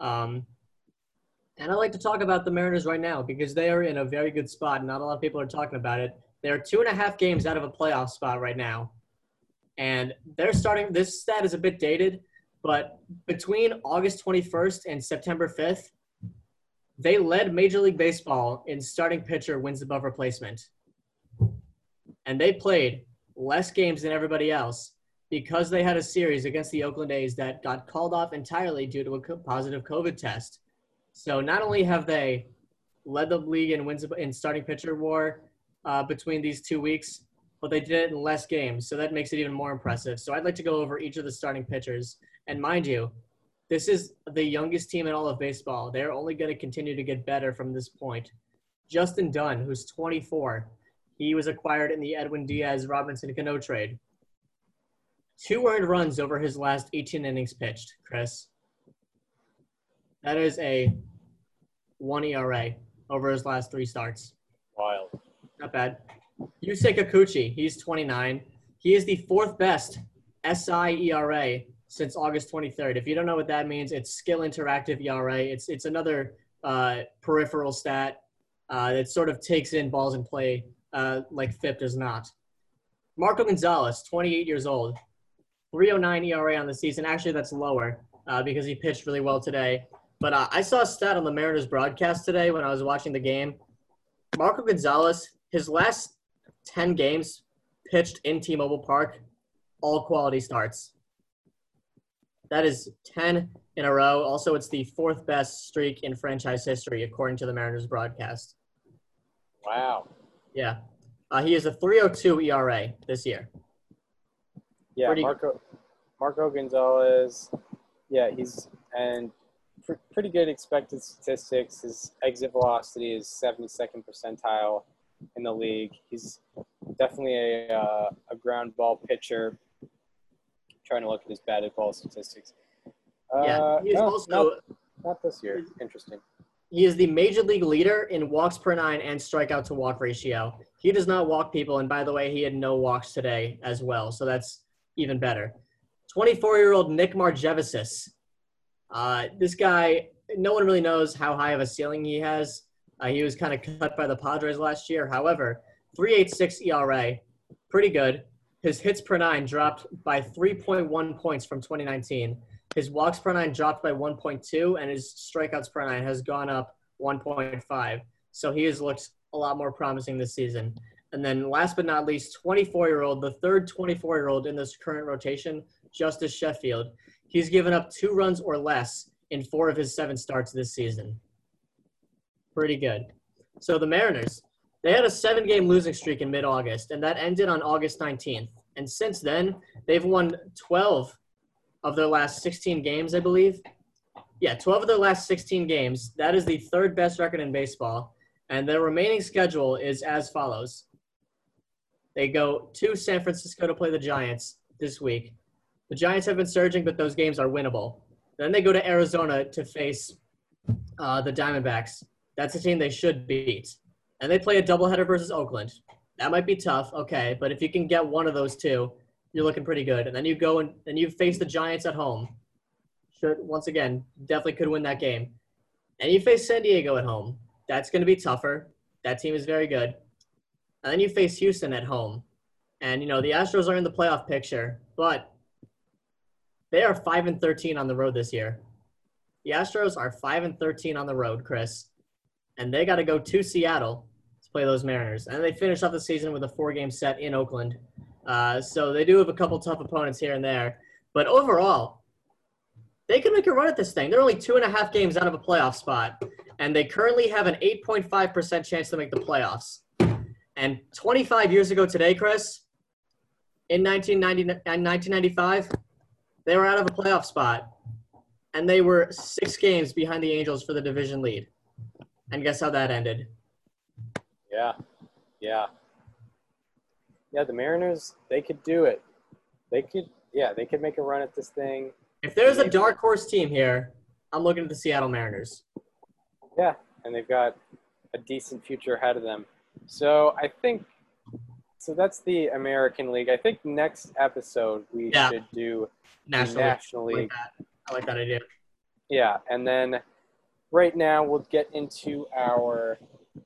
Um, and I like to talk about the Mariners right now because they are in a very good spot. And not a lot of people are talking about it. They are two and a half games out of a playoff spot right now. And they're starting, this stat is a bit dated, but between August 21st and September 5th, they led Major League Baseball in starting pitcher wins above replacement. And they played less games than everybody else because they had a series against the Oakland A's that got called off entirely due to a positive COVID test. So not only have they led the league in wins in starting pitcher war uh, between these two weeks, but they did it in less games. So that makes it even more impressive. So I'd like to go over each of the starting pitchers. And mind you, this is the youngest team in all of baseball. They're only going to continue to get better from this point. Justin Dunn, who's 24, he was acquired in the Edwin Diaz Robinson Cano trade. Two earned runs over his last 18 innings pitched, Chris. That is a one ERA over his last three starts. Wild. Not bad. Yusei Kikuchi, he's 29. He is the fourth best SI ERA since August 23rd. If you don't know what that means, it's skill interactive ERA. It's it's another uh, peripheral stat uh, that sort of takes in balls in play uh, like FIP does not. Marco Gonzalez, 28 years old, 309 ERA on the season. Actually, that's lower uh, because he pitched really well today. But uh, I saw a stat on the Mariners broadcast today when I was watching the game. Marco Gonzalez, his last 10 games pitched in T-Mobile Park, all quality starts. That is 10 in a row. Also, it's the fourth best streak in franchise history, according to the Mariners broadcast. Wow. Yeah. Uh, he is a 302 ERA this year. Yeah, Pretty- Marco Marco Gonzalez. Yeah, he's and pr- pretty good expected statistics. His exit velocity is 72nd percentile in the league. He's definitely a uh, a ground ball pitcher. trying to look at his batted ball statistics. Yeah. Uh, He is no, also not, not this year. Interesting. He is the major league leader in walks per nine and strikeout to walk ratio. He does not walk people, and by the way, he had no walks today as well, so that's even better. 24 year old Nick Margevicius. Uh, this guy, no one really knows how high of a ceiling he has. Uh, he was kind of cut by the Padres last year. However, 386 ERA, pretty good. His hits per nine dropped by 3.1 points from 2019. His walks per nine dropped by 1.2, and his strikeouts per nine has gone up 1.5. So he has looked a lot more promising this season. And then last but not least, 24 year old, the third 24 year old in this current rotation, Justice Sheffield. He's given up two runs or less in four of his seven starts this season. Pretty good. So the Mariners, they had a seven game losing streak in mid August, and that ended on August 19th. And since then, they've won 12 of their last 16 games, I believe. Yeah, 12 of their last 16 games. That is the third best record in baseball. And their remaining schedule is as follows they go to San Francisco to play the Giants this week. The Giants have been surging, but those games are winnable. Then they go to Arizona to face uh, the Diamondbacks. That's a team they should beat. And they play a doubleheader versus Oakland. That might be tough, okay, but if you can get one of those two, you're looking pretty good. And then you go and then you face the Giants at home. Should once again definitely could win that game. And you face San Diego at home. That's going to be tougher. That team is very good. And then you face Houston at home. And you know, the Astros are in the playoff picture, but they are 5 and 13 on the road this year. The Astros are 5 and 13 on the road, Chris. And they got to go to Seattle to play those Mariners. And they finish off the season with a four-game set in Oakland. Uh, so they do have a couple tough opponents here and there. But overall, they could make a run at this thing. They're only two and a half games out of a playoff spot, and they currently have an 8.5% chance to make the playoffs. And 25 years ago today, Chris, in 1990, 1995, they were out of a playoff spot, and they were six games behind the Angels for the division lead. And guess how that ended? Yeah, yeah, yeah. The Mariners, they could do it. They could, yeah, they could make a run at this thing. If there's a dark horse team here, I'm looking at the Seattle Mariners. Yeah, and they've got a decent future ahead of them. So I think so that's the American League. I think next episode we Yeah. should do National, National League. League. I like. I like that idea. Yeah, and then right now we'll get into our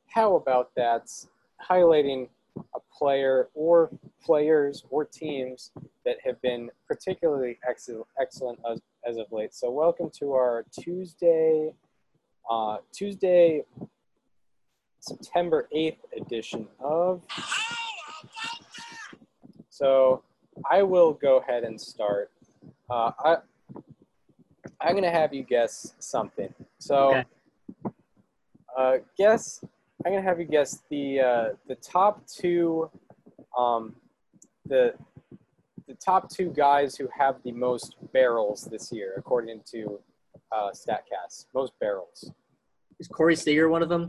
how about that's highlighting a player or players or teams that have been particularly excellent, excellent as, as of late. So welcome to our Tuesday, uh, Tuesday, September 8th edition of. So I will go ahead and start. Uh, I, I'm gonna have you guess something. So, Okay. uh, guess. I'm gonna have you guess the uh, the top two, um, the the top two guys who have the most barrels this year, according to uh, Statcast. Most barrels. Is Corey Seager one of them?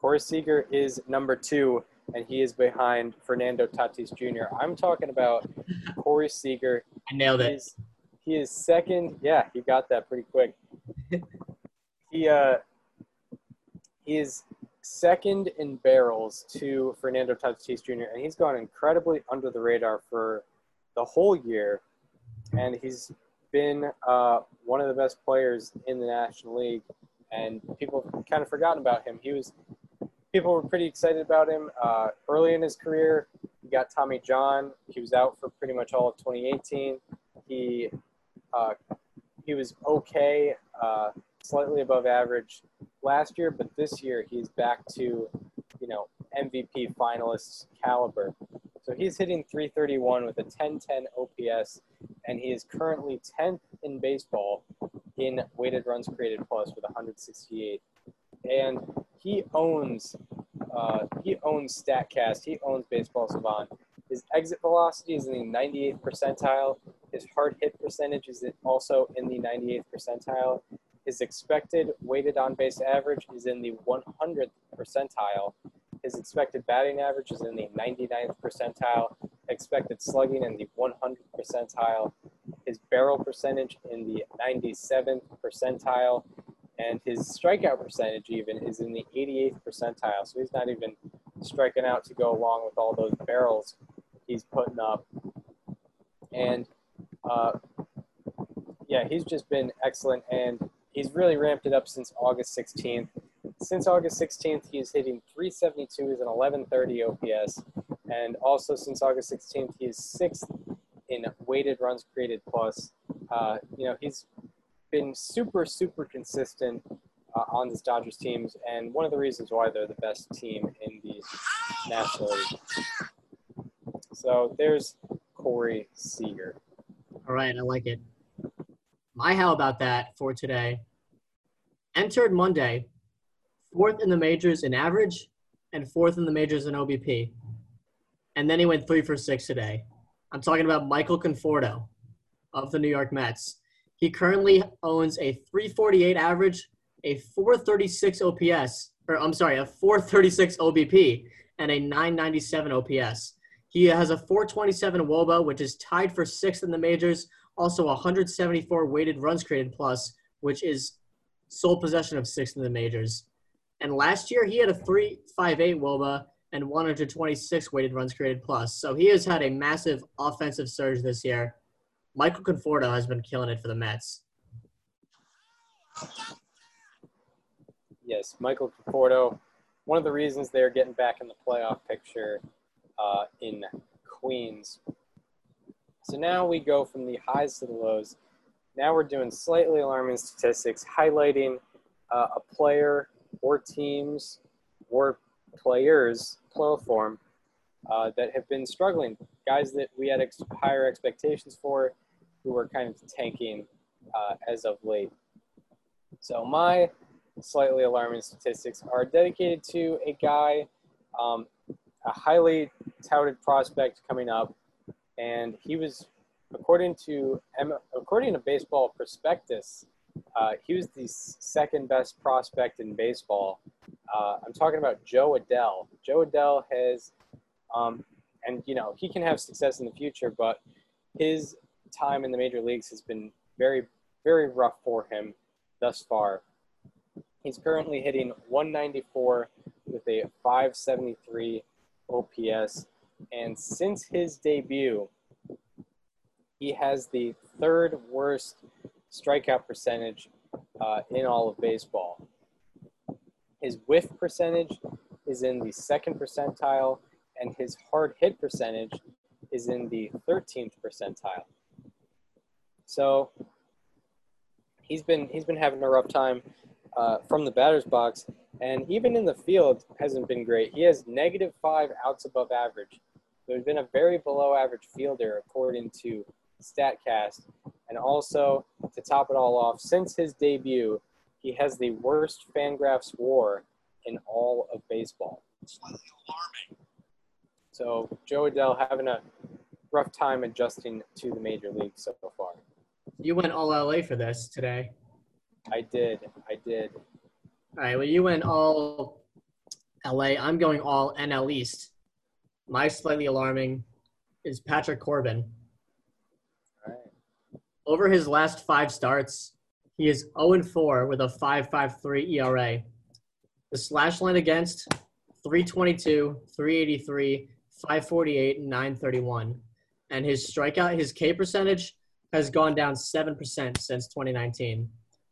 Corey Seager is number two, and he is behind Fernando Tatis Jr. I'm talking about Corey Seager I nailed he it. is, he is second. Yeah, he got that pretty quick. he uh, he is second in barrels to Fernando Tatis Jr. and he's gone incredibly under the radar for the whole year, and he's been uh, one of the best players in the National League, and people kind of forgotten about him. He was people were pretty excited about him uh, early in his career. He got Tommy John. He was out for pretty much all of 2018 he uh, he was okay, uh, slightly above average last year, but this year he's back to you know MVP finalist caliber. So he's hitting 331 with a 1010 OPS, and he is currently 10th in baseball in weighted runs created plus with 168. And he owns uh, he owns Statcast. He owns Baseball Savant. His exit velocity is in the 98th percentile. His hard hit percentage is also in the 98th percentile. His expected weighted on base average is in the 100th percentile. His expected batting average is in the 99th percentile. Expected slugging in the 100th percentile. His barrel percentage in the 97th percentile. And his strikeout percentage even is in the 88th percentile. So he's not even striking out to go along with all those barrels he's putting up. And uh, yeah, he's just been excellent, and he's really ramped it up since August 16th. Since August 16th, he's hitting 372 with an 1130 OPS, and also since August 16th, he is sixth in weighted runs created plus. Uh, you know, he's been super, super consistent uh, on this Dodgers teams, and one of the reasons why they're the best team in the National League. So there's Corey Seager. All right, I like it. My how about that for today? Entered Monday, fourth in the majors in average and fourth in the majors in OBP. And then he went three for six today. I'm talking about Michael Conforto of the New York Mets. He currently owns a 348 average, a 436 OPS, or I'm sorry, a 436 OBP, and a 997 OPS. He has a 427 WOBA, which is tied for sixth in the majors. Also, 174 weighted runs created plus which is sole possession of sixth in the majors. And last year, he had a 3.58 WOBA and 126 weighted runs created plus. So he has had a massive offensive surge this year. Michael Conforto has been killing it for the Mets. Yes, Michael Conforto. One of the reasons they're getting back in the playoff picture uh, in Queens. So now we go from the highs to the lows. Now we're doing slightly alarming statistics, highlighting uh, a player or teams or players, plural form, uh, that have been struggling. Guys that we had ex- higher expectations for, who were kind of tanking uh, as of late. So my slightly alarming statistics are dedicated to a guy, um, a highly touted prospect coming up, and he was, according to according to Baseball Prospectus, uh, he was the second best prospect in baseball. Uh, I'm talking about Jo Adell. Jo Adell has, um, and you know, he can have success in the future, but his time in the major leagues has been very, very rough for him thus far. He's currently hitting 194 with a 573 OPS, and since his debut, he has the third worst strikeout percentage uh, in all of baseball. His whiff percentage is in the second percentile, and his hard hit percentage is in the 13th percentile. So he's been he's been having a rough time uh, from the batter's box, and even in the field hasn't been great. He has negative five outs above average. So he's been a very below average fielder according to StatCast, and also to top it all off, since his debut, he has the worst Fangraphs WAR in all of baseball. Slightly alarming. So Jo Adell having a rough time adjusting to the major league so far. You went all LA for this today. I did. I did. All right. Well, you went all LA. I'm going all NL East. My slightly alarming is Patrick Corbin. All right. Over his last five starts, he is 0 4 with a 5.53 ERA. The slash line against 322, 383, 548, and 931. And his strikeout, his K percentage has gone down 7% since 2019.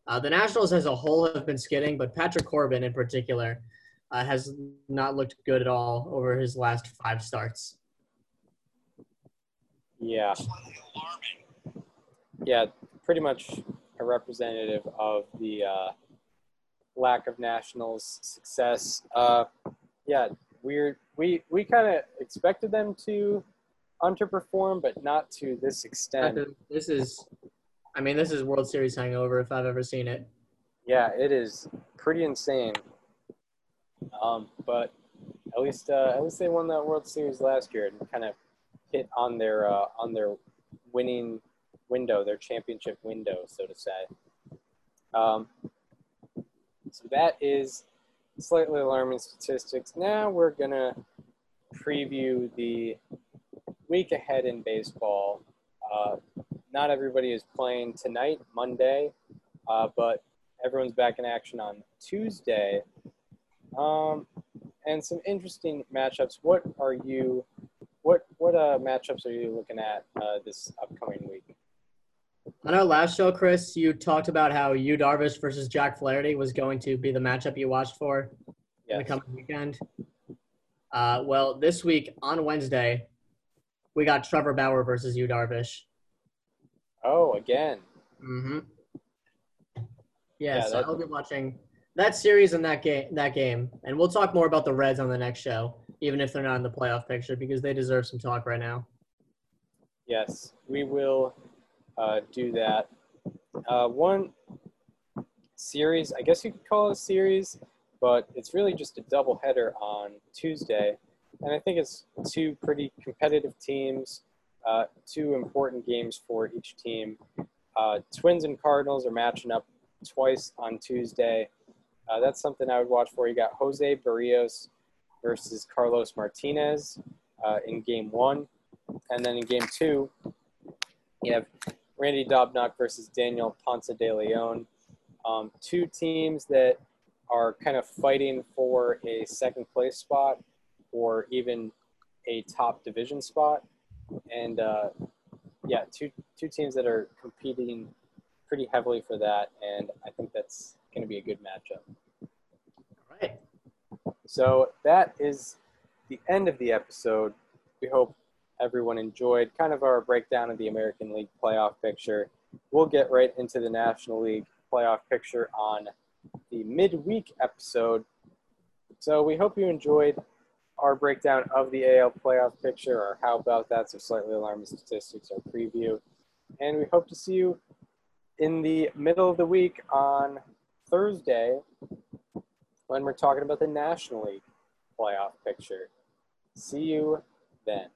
Uh, the Nationals as a whole have been skidding, but Patrick Corbin in particular uh, has not looked good at all over his last five starts. Yeah. Yeah, pretty much a representative of the uh, lack of Nationals success. Uh, yeah, we're we we kind of expected them to underperform, but not to this extent. This is, I mean, this is World Series hangover if I've ever seen it. Yeah, it is pretty insane. Um, but at least uh, at least they won that World Series last year and kind of hit on their uh, on their winning window, their championship window, so to say. Um, so that is slightly alarming statistics. Now we're gonna preview the week ahead in baseball. Uh, not everybody is playing tonight, Monday, uh, but everyone's back in action on Tuesday. Um, and some interesting matchups. What are you? What what uh, matchups are you looking at uh, this upcoming week? On our last show, Chris, you talked about how Yu Darvish versus Jack Flaherty was going to be the matchup you watched for yes. the coming weekend. Uh, well, this week on Wednesday, we got Trevor Bauer versus Yu Darvish. Oh, again. Mm-hmm. Yeah, Yeah, so I'll be watching that series and that game. That game, and we'll talk more about the Reds on the next show, even if they're not in the playoff picture, because they deserve some talk right now. Yes, we will uh, do that. Uh, one series, I guess you could call it a series, but it's really just a double header on Tuesday. And I think it's two pretty competitive teams, uh, two important games for each team. Uh, Twins and Cardinals are matching up twice on Tuesday. Uh, that's something I would watch for. You got Jose Berrios versus Carlos Martinez uh, in game one. And then in game two, you have Randy Dobnak versus Daniel Ponce de Leon. Um, two teams that are kind of fighting for a second place spot or even a top division spot. And uh, yeah, two, two teams that are competing pretty heavily for that. And I think that's going to be a good matchup. All right. So that is the end of the episode. We hope everyone enjoyed kind of our breakdown of the American League playoff picture. We'll get right into the National League playoff picture on the midweek episode. So we hope you enjoyed our breakdown of the AL playoff picture, or how about that, some slightly alarming statistics, our preview. And we hope to see you in the middle of the week on Thursday when we're talking about the National League playoff picture. See you then.